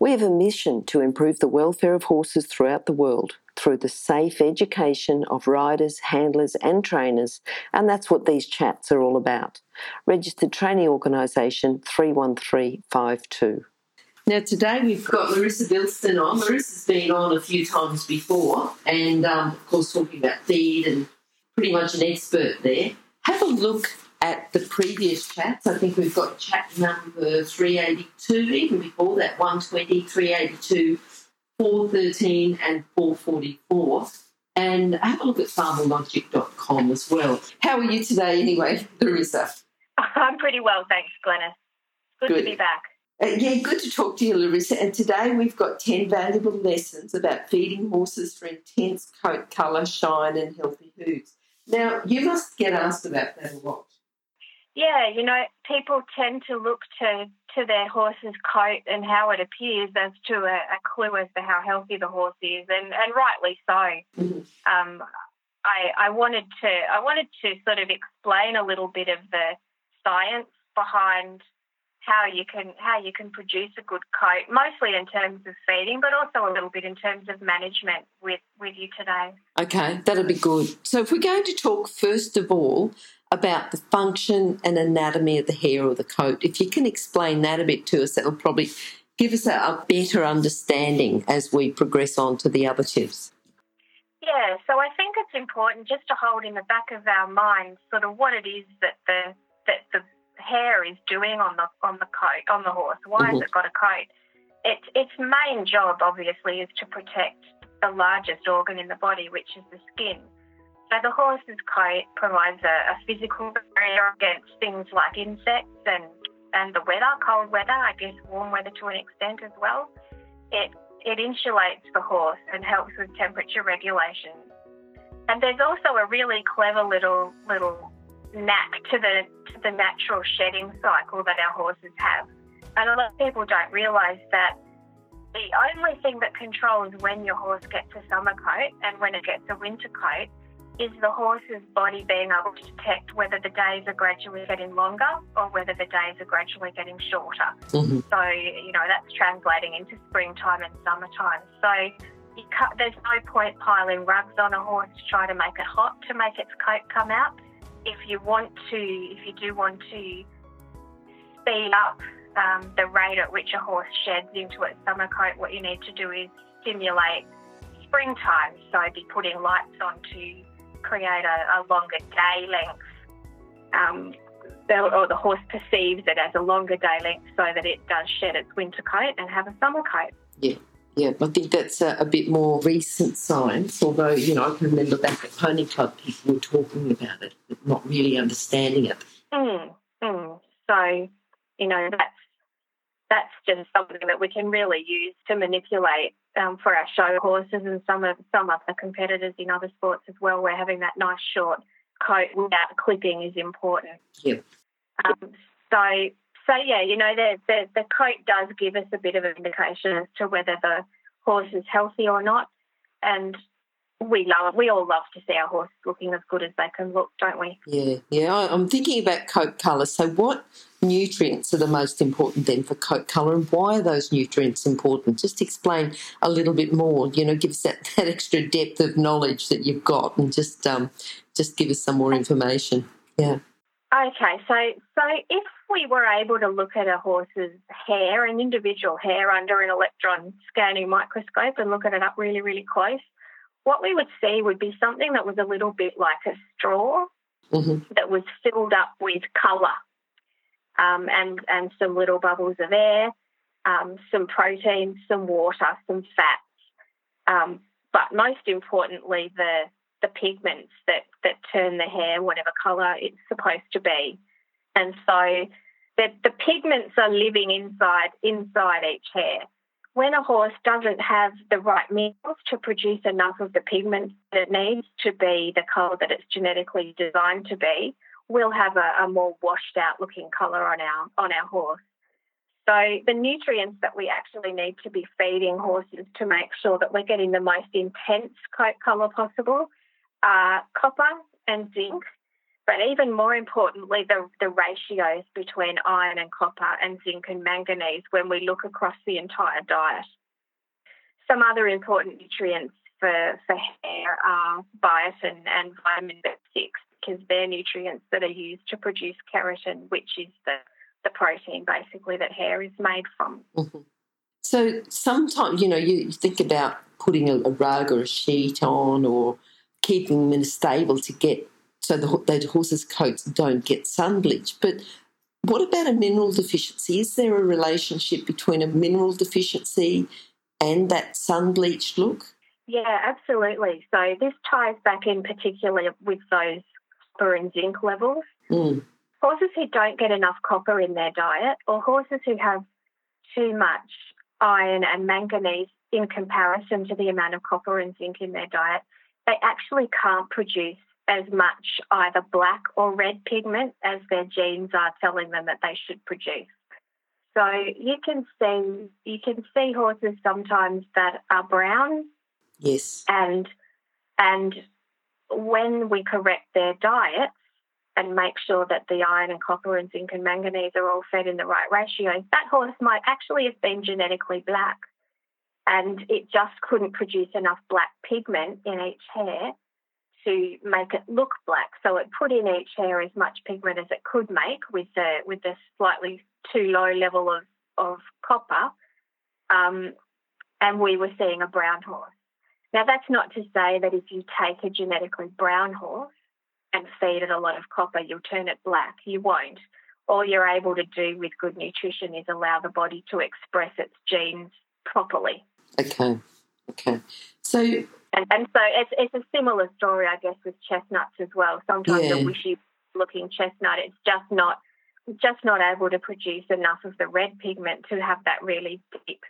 We have a mission to improve the welfare of horses throughout the world through the safe education of riders, handlers, and trainers, and that's what these chats are all about. Registered Training Organisation 31352. Now, today we've got Larissa Bilston on. Larissa's been on a few times before, and um, of course, talking about feed and pretty much an expert there. Have a look at the previous chats. I think we've got chat number 382, even before that 120, 382, 413, and 444. And have a look at farmalogic.com as well. How are you today, anyway, Larissa? I'm pretty well, thanks, Glenys. Good, good. to be back. Uh, yeah, good to talk to you, Larissa. And today we've got 10 valuable lessons about feeding horses for intense coat colour, shine, and healthy hooves. Now, you must get asked about that a lot. Yeah, you know, people tend to look to, to their horse's coat and how it appears as to a, a clue as to how healthy the horse is, and, and rightly so. Mm-hmm. Um, I, I wanted to I wanted to sort of explain a little bit of the science behind how you can how you can produce a good coat, mostly in terms of feeding, but also a little bit in terms of management with with you today. Okay, that'll be good. So if we're going to talk first of all about the function and anatomy of the hair or the coat, if you can explain that a bit to us, that'll probably give us a, a better understanding as we progress on to the other tips. Yeah, so I think it's important just to hold in the back of our minds sort of what it is that the that the hair is doing on the on the coat on the horse. Why mm-hmm. has it got a coat? Its its main job, obviously, is to protect the largest organ in the body, which is the skin. So the horse's coat provides a, a physical barrier against things like insects and and the weather, cold weather, I guess warm weather to an extent as well. It it insulates the horse and helps with temperature regulation. And there's also a really clever little little knack to the to the natural shedding cycle that our horses have. And a lot of people don't realise that the only thing that controls when your horse gets a summer coat and when it gets a winter coat is the horse's body being able to detect whether the days are gradually getting longer or whether the days are gradually getting shorter. Mm-hmm. So, you know, that's translating into springtime and summertime. So, there's no point piling rugs on a horse to try to make it hot to make its coat come out if you want to, if you do want to speed up um, the rate at which a horse sheds into its summer coat, what you need to do is stimulate springtime. So be putting lights on to create a, a longer day length. Um, or the horse perceives it as a longer day length so that it does shed its winter coat and have a summer coat. Yeah. Yeah, I think that's a, a, bit more recent science, although, you know, I can remember back at Pony Club people were talking about it, but not really understanding it. Mm, mm. So, you know, that's that's just something that we can really use to manipulate um, for our show horses and some of some other competitors in other sports as well, where having that nice short coat without clipping is important. Yep. Um, so so yeah, you know, the, the, the coat does give us a bit of an indication as to whether the horse is healthy or not. And we love, we all love to see our horse looking as good as they can look, don't we? Yeah, yeah. I'm thinking about coat colour. So, what nutrients are the most important then for coat colour, and why are those nutrients important? Just explain a little bit more. You know, give us that, that extra depth of knowledge that you've got, and just um, just give us some more information. Yeah. Okay, so so if we were able to look at a horse's hair, an individual hair under an electron scanning microscope and look at it up really, really close, what we would see would be something that was a little bit like a straw mm-hmm. that was filled up with colour um, and, and some little bubbles of air, um, some protein, some water, some fats. Um, but most importantly, the, the pigments that, that turn the hair whatever colour it's supposed to be. And so the, the pigments are living inside inside each hair. When a horse doesn't have the right minerals to produce enough of the pigment that it needs to be the colour that it's genetically designed to be, we'll have a, a more washed out looking colour on our on our horse. So the nutrients that we actually need to be feeding horses to make sure that we're getting the most intense coat colour possible are copper and zinc, but even more importantly, the, the ratios between iron and copper and zinc and manganese when we look across the entire diet. Some other important nutrients for, for hair are biotin and vitamin B6 because they're nutrients that are used to produce keratin, which is the the protein basically that hair is made from. Mm-hmm. So sometimes, you know, you think about putting a, a, rug or a sheet on or keeping them in a stable to get so the, the horses' coats don't get sun bleached. But what about a mineral deficiency? Is there a relationship between a mineral deficiency and that sun bleached look? Yeah, absolutely. So this ties back in particularly with those copper and zinc levels. Mm horses who don't get enough copper in their diet or horses who have too much iron and manganese in comparison to the amount of copper and zinc in their diet, they actually can't produce as much either black or red pigment as their genes are telling them that they should produce. So you can see you can see horses sometimes that are brown. Yes. And and when we correct their diet, and make sure that the iron and copper and zinc and manganese are all fed in the right ratios, that horse might actually have been genetically black and it just couldn't produce enough black pigment in each hair to make it look black. So it put in each hair as much pigment as it could make with the with the slightly too low level of, of copper. Um, and we were seeing a brown horse. Now that's not to say that if you take a genetically brown horse and feed it a lot of copper, you'll turn it black. You won't. All you're able to do with good nutrition is allow the body to express its genes properly. Okay. Okay. So and, and so it's, it's a similar story, I guess, with chestnuts as well. Sometimes yeah. a wishy looking chestnut, it's just not just not able to produce enough of the red pigment to have that really deep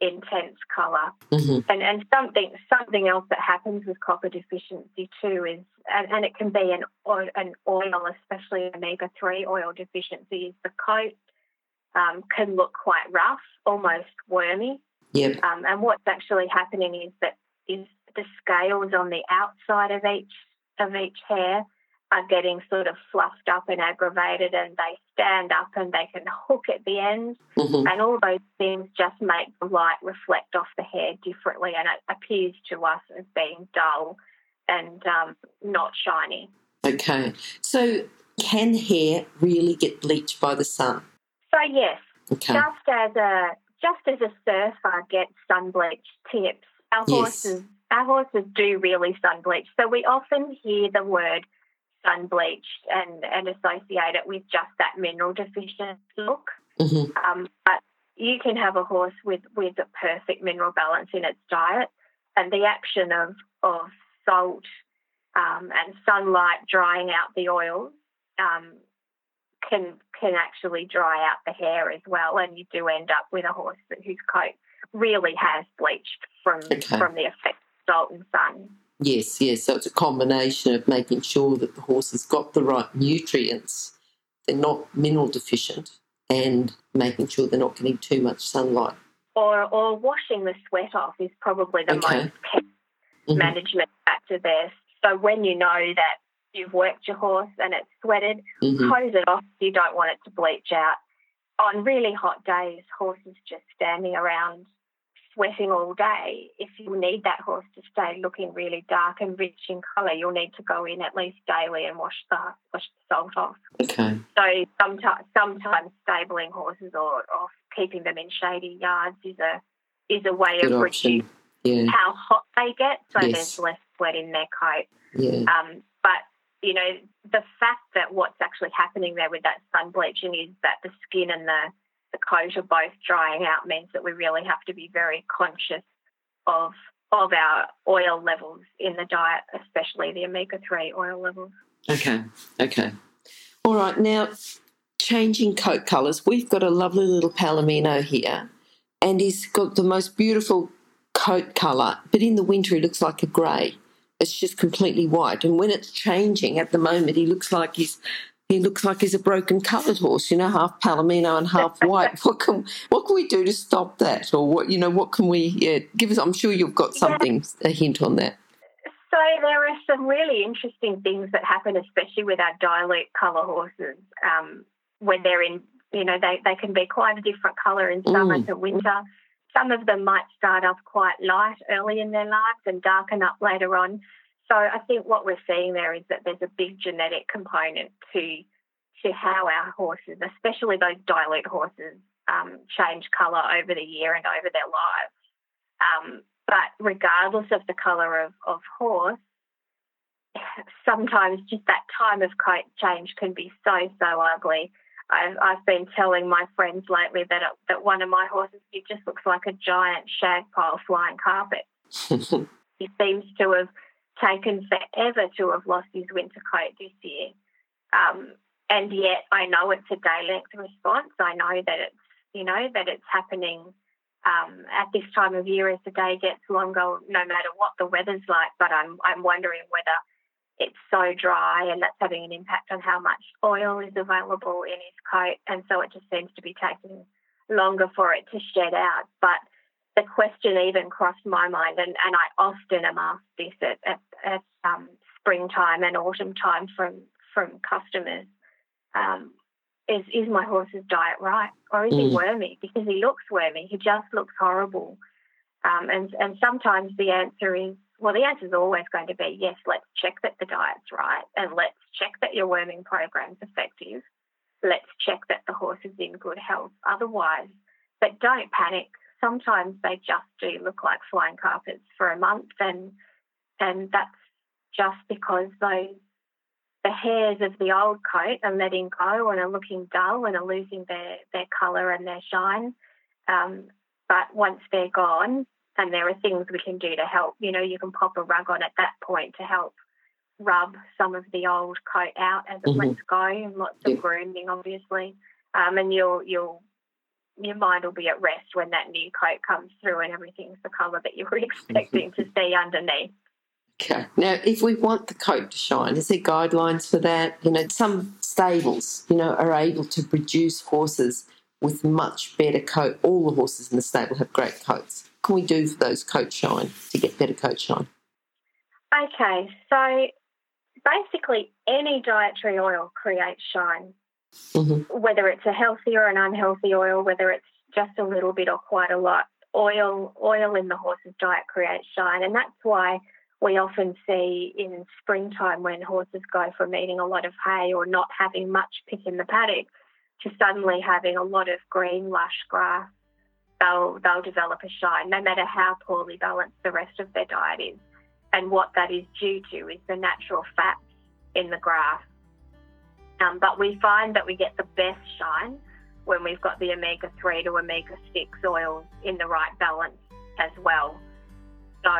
intense color. Mm-hmm. And and something something else that happens with copper deficiency too is and, and it can be an oil, an oil, especially omega three oil deficiency, is the coat um, can look quite rough, almost wormy. Yep. Um, and what's actually happening is that is the scales on the outside of each of each hair are getting sort of fluffed up and aggravated and they stand up and they can hook at the ends mm-hmm. and all those things just make the light reflect off the hair differently and it appears to us as being dull and um, not shiny. Okay. So can hair really get bleached by the sun? So yes. Okay. Just as a just as a surfer gets sun bleach tips, our yes. horses our horses do really sun bleach. So we often hear the word sun bleached and, and associate it with just that mineral deficient look. Mm-hmm. Um, but you can have a horse with, with a perfect mineral balance in its diet, and the action of, of salt um, and sunlight drying out the oils um, can can actually dry out the hair as well, and you do end up with a horse whose coat really has bleached from okay. from the effect of salt and sun. Yes, yes. So it's a combination of making sure that the horse has got the right nutrients, they're not mineral deficient, and making sure they're not getting too much sunlight. Or, or washing the sweat off is probably the okay. most mm-hmm. management factor there. So when you know that you've worked your horse and it's sweated, mm-hmm. hose it off. You don't want it to bleach out. On really hot days, horses just standing around sweating all day, if you need that horse to stay looking really dark and rich in colour, you'll need to go in at least daily and wash the wash the salt off. Okay. So sometimes sometimes stabling horses or, or keeping them in shady yards is a is a way Good of reducing yeah. how hot they get, so yes. there's less sweat in their coat. Yeah. Um, you know the fact that what's actually happening there with that sun bleaching is that the skin and the the coat are both drying out means that we really have to be very conscious of of our oil levels in the diet, especially the omega three oil levels. Okay, okay. All right, now changing coat colours. We've got a lovely little Palomino here, and he's got the most beautiful coat colour, but in the winter he looks like a grey. It's just completely white. And when it's changing at the moment, he looks like he's he looks like he's a broken coloured horse, you know, half palomino and half white. what can what can we do to stop that, or what you know, what can we yeah, give us? I'm sure you've got something yeah. a hint on that. So there are some really interesting things that happen, especially with our dilute colour horses, um, when they're in. You know, they, they can be quite a different colour in summer mm. to winter. Some of them might start off quite light early in their lives and darken up later on. So I think what we're seeing there is that there's a big genetic component to to how our horses, especially those dilute horses, um, change colour over the year and over their lives. Um, but regardless of the colour of, of horse, sometimes just that time of coat change can be so so ugly. I've, I've been telling my friends lately that it, that one of my horses it just looks like a giant shag pile flying carpet. he seems to have taken forever to have lost his winter coat this year. Um, and yet I know it's a day length response. I know that it's, you know, that it's happening um, at this time of year as the day gets longer, no matter what the weather's like. But I'm, I'm wondering whether it's so dry and that's having an impact on how much oil is available in his coat. And so it just seems to be taking longer for it to shed out. But the question even crossed my mind, and, and I often am asked this at, at, at um, springtime and autumn time from from customers. Um, is is my horse's diet right, or is mm. he wormy? Because he looks wormy. He just looks horrible. Um, and and sometimes the answer is well, the answer is always going to be yes. Let's check that the diet's right, and let's check that your worming program's effective. Let's check that the horse is in good health. Otherwise, but don't panic sometimes they just do look like flying carpets for a month, and and that's just because those the hairs of the old coat are letting go and are looking dull and are losing their their colour and their shine. Um, but once they're gone, and there are things we can do to help. You know, you can pop a rug on at that point to help rub some of the old coat out as it mm-hmm. lets go, and lots of grooming, obviously. Um, and you'll you'll your mind will be at rest when that new coat comes through and everything's the colour that you were expecting to see underneath. Okay. Now, if we want the coat to shine, is there guidelines for that? You know, some stables, you know, are able to produce horses with much better coat. All the horses in the stable have great coats. Can we do for those coat shine to get better coat shine? Okay, so basically any dietary oil creates shine mm-hmm. whether it's a healthy or an unhealthy oil, whether it's just a little bit or quite a lot. Oil, oil in the horse's diet creates shine, and that's why we often see in springtime when horses go from eating a lot of hay or not having much pick in the paddock to suddenly having a lot of green, lush grass. They'll they'll develop a shine, no matter how poorly balanced the rest of their diet is. And what that is due to is the natural fats in the grass um, but we find that we get the best shine when we've got the omega 3 to omega 6 oils in the right balance as well. So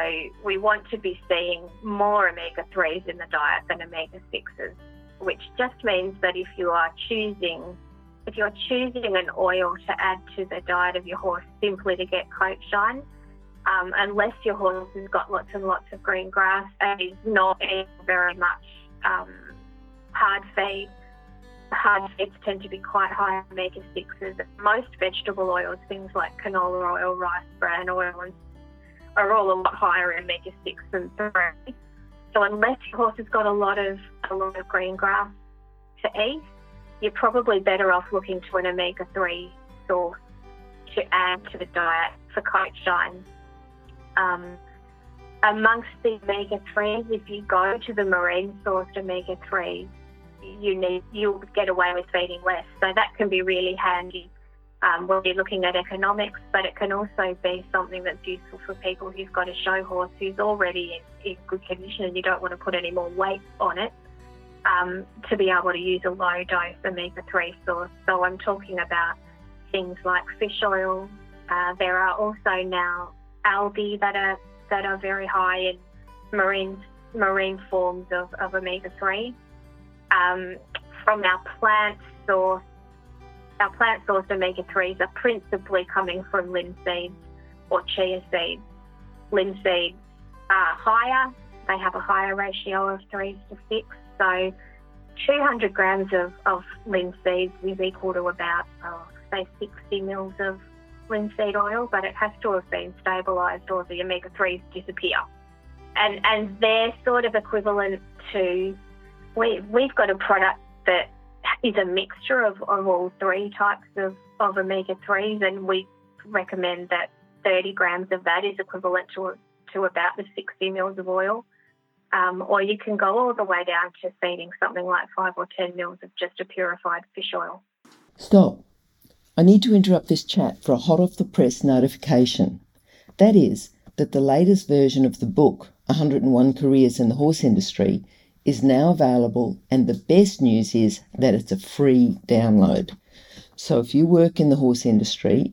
we want to be seeing more omega 3s in the diet than omega 6s, which just means that if you are choosing if you're choosing an oil to add to the diet of your horse simply to get coat shine, um, unless your horse has got lots and lots of green grass and is not eating very much um, hard feed, hard feeds tend to be quite high in omega 6s. Most vegetable oils, things like canola oil, rice bran oil, are all a lot higher in omega 6 than 3. So unless your horse has got a lot of a lot of green grass to eat, you're probably better off looking to an omega 3 source to add to the diet for coat shine. Um, amongst the omega 3s, if you go to the marine sourced omega 3s, you need you'll get away with feeding less. So that can be really handy um, when you're looking at economics, but it can also be something that's useful for people who've got a show horse who's already in, in good condition and you don't want to put any more weight on it. Um, to be able to use a low dose omega 3 source. So I'm talking about things like fish oil. Uh, there are also now algae that are that are very high in marine marine forms of, of omega 3 um, from our plant source our plant source omega 3s are principally coming from linseeds or chia seeds. Linseeds are higher, they have a higher ratio of 3 to 6. So 200 grams of, of linseeds is equal to about, oh, say, 60 mils of linseed oil, but it has to have been stabilised or the omega 3s disappear. And, and they're sort of equivalent to, we, we've got a product that is a mixture of, of all three types of, of omega 3s, and we recommend that 30 grams of that is equivalent to, to about the 60 mils of oil. Um, or you can go all the way down to feeding something like five or 10 mils of just a purified fish oil. Stop. I need to interrupt this chat for a hot off the press notification. That is, that the latest version of the book, 101 Careers in the Horse Industry, is now available, and the best news is that it's a free download. So if you work in the horse industry,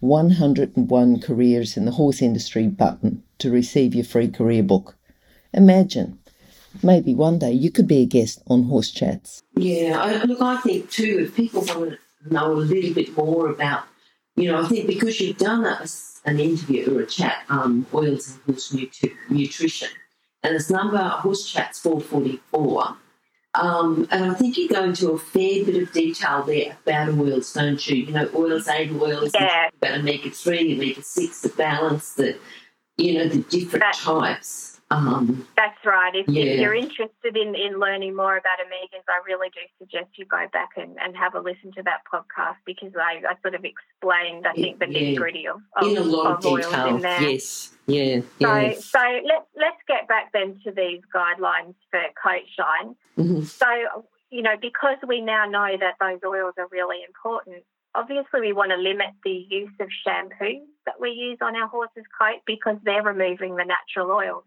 101 Careers in the Horse Industry button to receive your free career book. Imagine, maybe one day you could be a guest on Horse Chats. Yeah, I, look, I think too, if people want to know a little bit more about, you know, I think because you've done a, an interview or a chat on oils and horse nutri- nutrition, and it's number horse chats 444. Um, and I think you go into a fair bit of detail there about oils, don't you? You know, oils, aid oils, yeah. about omega three, omega six, the balance, the you know, the different types. Um, That's right. If, yeah. if, you're interested in, in learning more about omegas, I really do suggest you go back and, and have a listen to that podcast because I, I sort of explained, I think, the nitty gritty of, of, in a lot of, of detail. in there. Yes, yeah. So, yes. so let, let's get back then to these guidelines for coat shine. Mm-hmm. So, you know, because we now know that those oils are really important, obviously we want to limit the use of shampoos that we use on our horse's coat because they're removing the natural oils.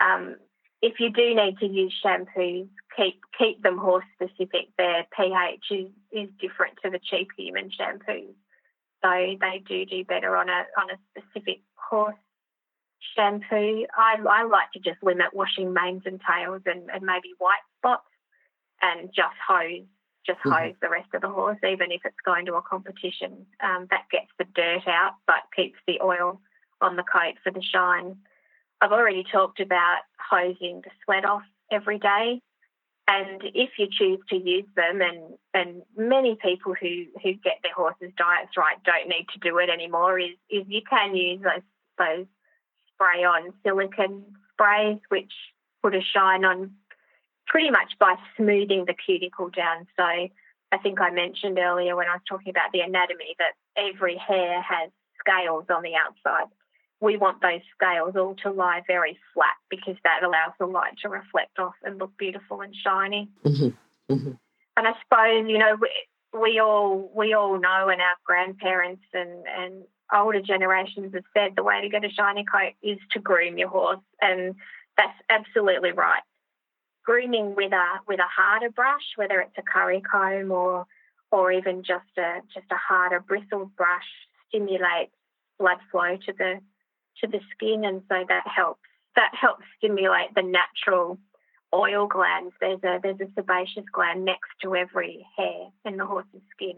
Um, if you do need to use shampoos, keep keep them horse specific. Their pH is, is different to the cheap human shampoos, so they do do better on a on a specific horse shampoo. I, I like to just limit washing manes and tails and, and maybe white spots, and just hose just mm-hmm. hose the rest of the horse, even if it's going to a competition. Um, that gets the dirt out, but keeps the oil on the coat for the shine. I've already talked about hosing the sweat off every day. And if you choose to use them, and, and many people who, who get their horses' diets right don't need to do it anymore, is, is you can use those, those spray on silicone sprays, which put a shine on pretty much by smoothing the cuticle down. So I think I mentioned earlier when I was talking about the anatomy that every hair has scales on the outside we want those scales all to lie very flat because that allows the light to reflect off and look beautiful and shiny. Mm-hmm. Mm-hmm. And I suppose you know we, we, all we all know, and our grandparents and and older generations have said the way to get a shiny coat is to groom your horse, and that's absolutely right. Grooming with a with a harder brush, whether it's a curry comb or or even just a just a harder bristled brush, stimulates blood flow to the to the skin, and so that helps. That helps stimulate the natural oil glands. There's a there's a sebaceous gland next to every hair in the horse's skin,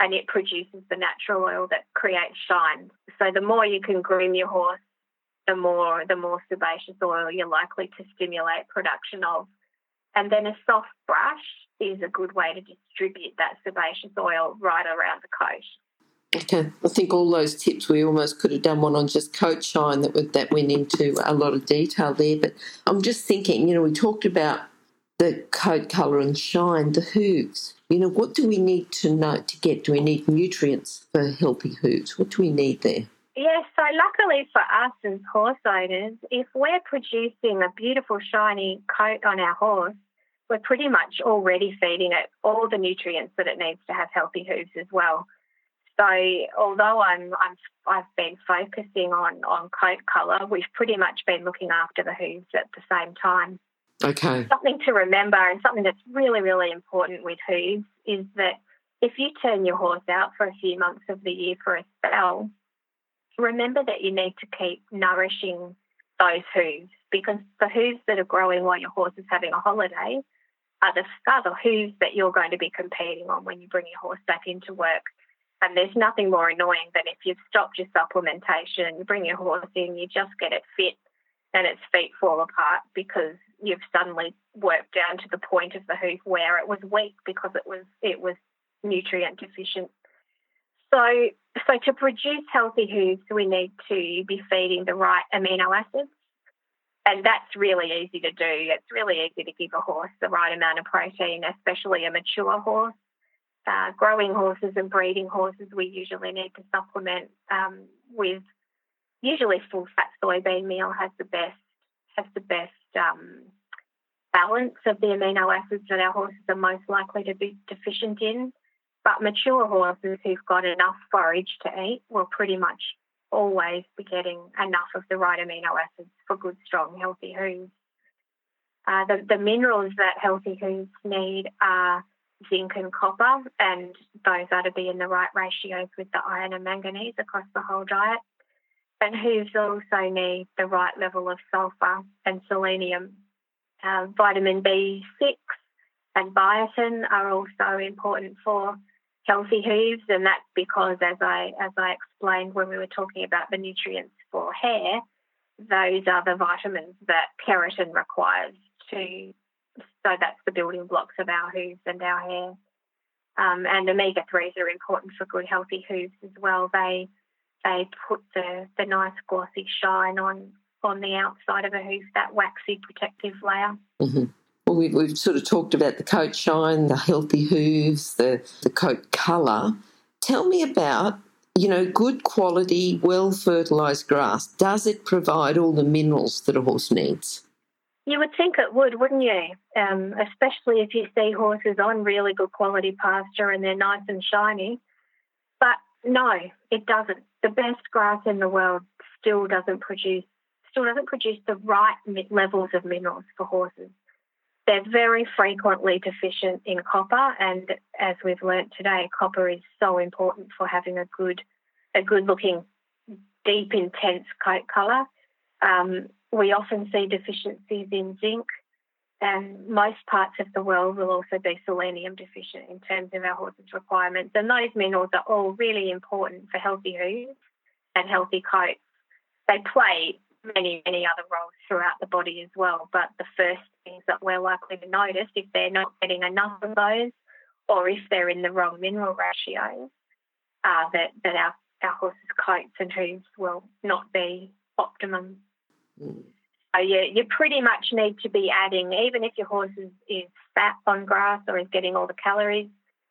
and it produces the natural oil that creates shine. So the more you can groom your horse, the more the more sebaceous oil you're likely to stimulate production of. And then a soft brush is a good way to distribute that sebaceous oil right around the coat. Okay, I think all those tips we almost could have done one on just coat shine that that went into a lot of detail there. But I'm just thinking, you know, we talked about the coat colour and shine, the hooves. You know, what do we need to know to get? Do we need nutrients for healthy hooves? What do we need there? Yes, so luckily for us as horse owners, if we're producing a beautiful shiny coat on our horse, we're pretty much already feeding it all the nutrients that it needs to have healthy hooves as well. So although I'm, I'm I've been focusing on on coat colour, we've pretty much been looking after the hooves at the same time. Okay. Something to remember and something that's really really important with hooves is that if you turn your horse out for a few months of the year for a spell, remember that you need to keep nourishing those hooves because the hooves that are growing while your horse is having a holiday are the, are the hooves that you're going to be competing on when you bring your horse back into work. And there's nothing more annoying than if you've stopped your supplementation you bring your horse in, you just get it fit and its feet fall apart because you've suddenly worked down to the point of the hoof where it was weak because it was it was nutrient deficient. So so to produce healthy hooves we need to be feeding the right amino acids. And that's really easy to do. It's really easy to give a horse the right amount of protein, especially a mature horse uh, growing horses and breeding horses, we usually need to supplement um, with usually full fat soybean meal has the best has the best um, balance of the amino acids that our horses are most likely to be deficient in. But mature horses who've got enough forage to eat will pretty much always be getting enough of the right amino acids for good, strong, healthy hooves. Uh, the, the minerals that healthy hooves need are zinc and copper, and those are to be in the right ratios with the iron and manganese across the whole diet. And hooves also need the right level of sulfur and selenium. Uh, vitamin B6 and biotin are also important for healthy hooves, and that's because, as I as I explained when we were talking about the nutrients for hair, those are the vitamins that keratin requires to so that's the building blocks of our hooves and our hair. Um, and omega threes are important for good, healthy hooves as well. They they put the, the nice glossy shine on on the outside of a hoof, that waxy protective layer. Mm-hmm. Well, we've, we've sort of talked about the coat shine, the healthy hooves, the, the coat colour. Tell me about, you know, good quality, well fertilised grass. Does it provide all the minerals that a horse needs? You would think it would, wouldn't you? Um, especially if you see horses on really good quality pasture and they're nice and shiny. But no, it doesn't. The best grass in the world still doesn't produce still doesn't produce the right levels of minerals for horses. They're very frequently deficient in copper, and as we've learnt today, copper is so important for having a good, a good looking, deep, intense coat colour. Um, we often see deficiencies in zinc, and most parts of the world will also be selenium deficient in terms of our horses' requirements. And those minerals are all really important for healthy hooves and healthy coats. They play many, many other roles throughout the body as well. But the first things that we're likely to notice if they're not getting enough of those or if they're in the wrong mineral ratios, are that, that our, our horses' coats and hooves will not be optimum So you, you pretty much need to be adding, even if your horse is, is fat on grass or is getting all the calories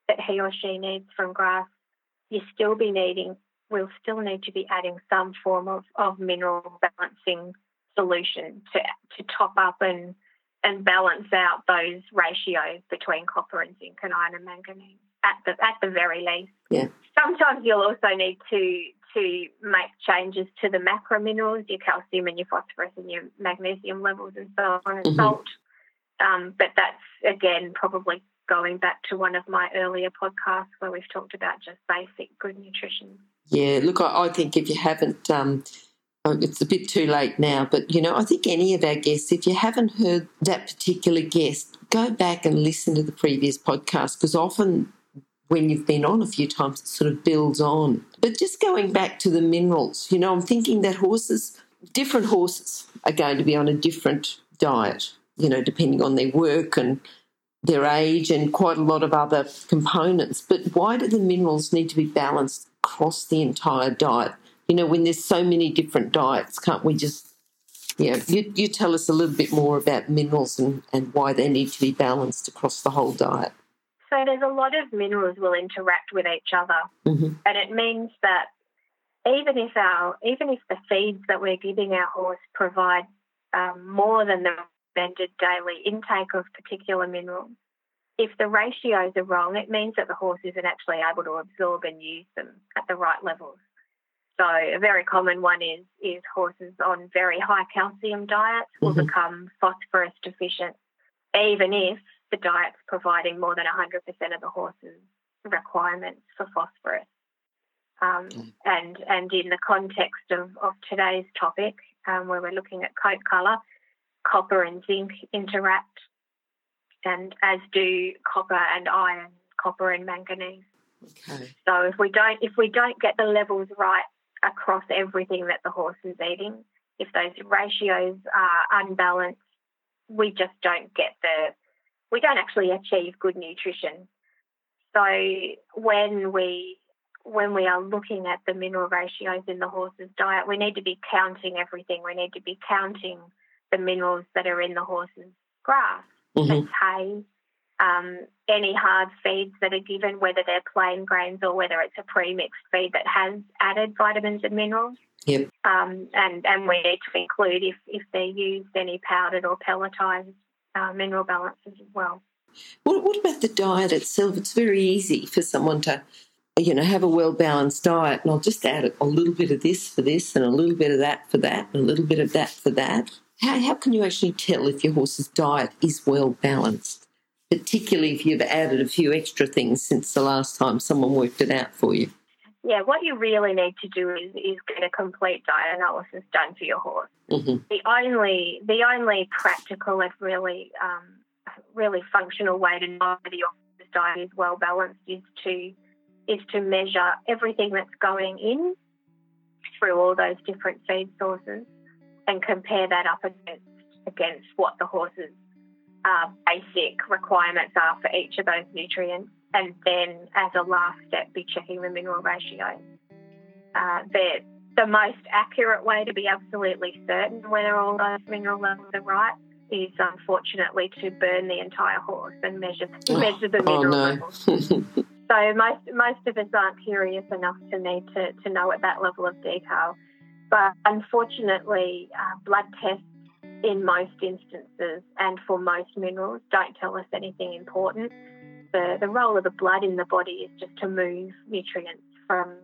that he or she needs from grass, you still be needing, we'll still need to be adding some form of, of mineral balancing solution to, to top up and, and balance out those ratios between copper and zinc and iron and manganese at the, at the very least. Yeah. Sometimes you'll also need to to make changes to the macro minerals, your calcium and your phosphorus and your magnesium levels and so on, and mm-hmm. salt. Um, but that's again probably going back to one of my earlier podcasts where we've talked about just basic good nutrition. Yeah, look, I, I think if you haven't, um, oh, it's a bit too late now, but you know, I think any of our guests, if you haven't heard that particular guest, go back and listen to the previous podcast because often when you've been on a few times, it sort of builds on. But just going back to the minerals, you know, I'm thinking that horses, different horses, are going to be on a different diet, you know, depending on their work and their age and quite a lot of other components. But why do the minerals need to be balanced across the entire diet? You know, when there's so many different diets, can't we just, yeah, you, you tell us a little bit more about minerals and, and why they need to be balanced across the whole diet. So there's a lot of minerals will interact with each other, mm-hmm. and it means that even if our even if the feeds that we're giving our horse provide um, more than the recommended daily intake of particular minerals, if the ratios are wrong, it means that the horse isn't actually able to absorb and use them at the right levels. So a very common one is is horses on very high calcium diets will Mhm. become phosphorus deficient, even if the diet's providing more than 100% of the horse's requirements for phosphorus. Um, Mm. and and in the context of, of today's topic, um, where we're looking at coat colour, copper and zinc interact, and as do copper and iron, copper and manganese. Okay. So if we don't if we don't get the levels right across everything that the horse is eating, if those ratios are unbalanced, we just don't get the we don't actually achieve good nutrition. So when we when we are looking at the mineral ratios in the horse's diet, we need to be counting everything. We need to be counting the minerals that are in the horse's grass Mhm. and hay, um, any hard feeds that are given, whether they're plain grains or whether it's a pre-mixed feed that has added vitamins and minerals. Yep. Um, and, and we need to include, if, if they're used, any powdered or pelletized uh, mineral balances as well. What, what about the diet itself? It's very easy for someone to, you know, have a well balanced diet, and I'll just add a little bit of this for this, and a little bit of that for that, and a little bit of that for that. How, how can you actually tell if your horse's diet is well balanced, particularly if you've added a few extra things since the last time someone worked it out for you? Yeah, what you really need to do is, is get a complete diet analysis done for your horse. hmm the only the only practical and really um, really functional way to know whether your horse's diet is well balanced is to is to measure everything that's going in through all those different feed sources and compare that up against against what the horse's uh, basic requirements are for each of those nutrients, and then as a last step, be checking the mineral ratio. Uh, the the most accurate way to be absolutely certain whether all those mineral levels are right is unfortunately to burn the entire horse and measure Oh, measure the oh, mineral no. levels. So most most of us aren't curious enough to need to, to know at that level of detail. But unfortunately, uh, blood tests in most instances and for most minerals don't tell us anything important. The the role of the blood in the body is just to move nutrients from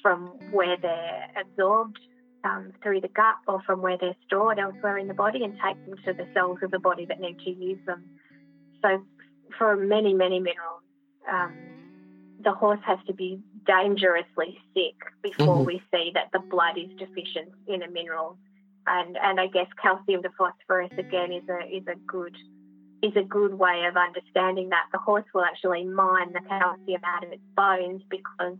from where they're absorbed um, through the gut or from where they're stored elsewhere in the body and take them to the cells of the body that need to use them. So for many, many minerals, um, the horse has to be dangerously sick before Mhm. we see that the blood is deficient in a mineral. And and I guess calcium to phosphorus again is a is a good is a good way of understanding that the horse will actually mine the calcium out of its bones because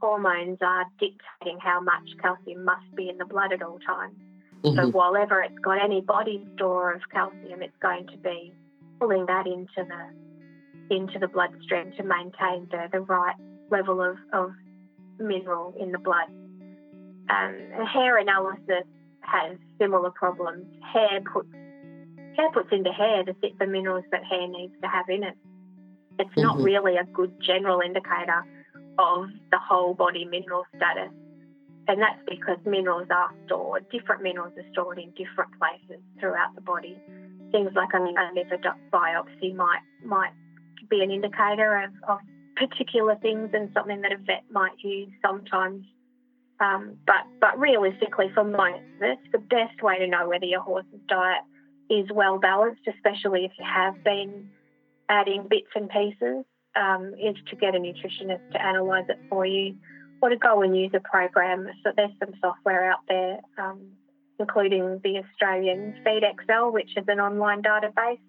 hormones are dictating how much calcium must be in the blood at all times. So Mhm. while ever it's got any body store of calcium, it's going to be pulling that into the into the bloodstream to maintain the, the right level of, of mineral in the blood. Um, hair analysis has similar problems. Hair puts hair puts into hair the, the minerals that hair needs to have in it. It's not Mhm. really a good general indicator of the whole body mineral status. And that's because minerals are stored, different minerals are stored in different places throughout the body. Things like a, a liver biopsy might might be an indicator of, of particular things and something that a vet might use sometimes. Um, but but realistically, for most of us, the best way to know whether your horse's diet is well balanced, especially if you have been adding bits and pieces, um, is to get a nutritionist to analyse it for you or to go and use a program. So there's some software out there, um, including the Australian FeedXL, which is an online database.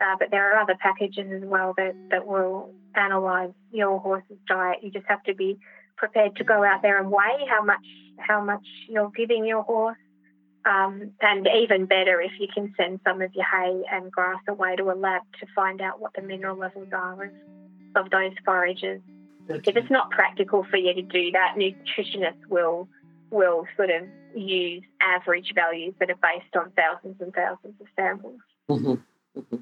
Uh, but there are other packages as well that, that will analyse your horse's diet. You just have to be prepared to go out there and weigh how much how much you're giving your horse. Um, and even better if you can send some of your hay and grass away to a lab to find out what the mineral levels are of, of those forages. If it's not practical for you to do that, nutritionists will will sort of use average values that are based on thousands and thousands of samples. hmm hmm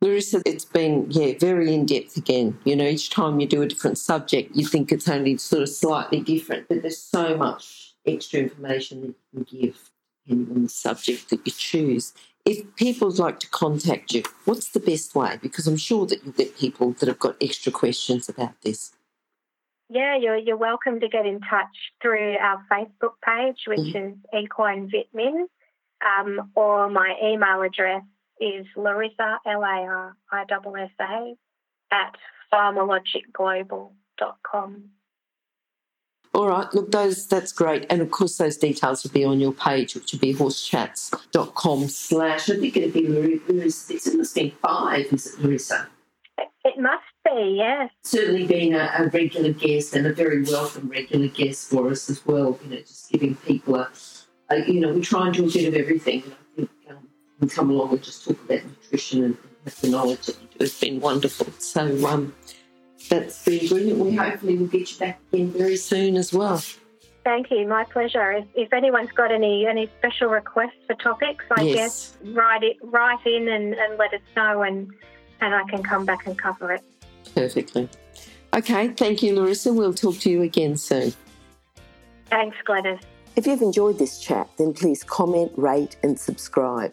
Larissa, it's been yeah very in depth again. You know, each time you do a different subject, you think it's only sort of slightly different, but there's so much extra information that you can give on the subject that you choose. if people would like to contact you, what's the best way? Because I'm sure that you'll get people that have got extra questions about this. Yeah, you're, you're welcome to get in touch through our Facebook page, which mm-hmm. is Equine Vitmin, um, or my email address is Larissa, L-A-R-I-S-S-A, at farmalogicglobal.com. All right, look, those that's great. And of course, those details will be on your page, which will be horsechats.com slash, I think it'd be Larissa, it must be five, is it, Larissa? It must be, yes. Certainly being a, a, regular guest and a very welcome regular guest for us as well, you know, just giving people a, a you know, we try and do a bit of everything. And I think um, we come along and just talk about nutrition and, and the knowledge that you do has been wonderful. So, um, that's been brilliant. We hopefully will get you back again very soon as well. Thank you. My pleasure. If, if anyone's got any any special requests for topics, I yes. guess write it write in and, and let us know, and and I can come back and cover it. Perfectly. Okay. Thank you, Larissa. We'll talk to you again soon. Thanks, Glenys. If you've enjoyed this chat, then please comment, rate, and subscribe.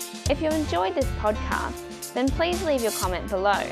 If you enjoyed this podcast, then please leave your comment below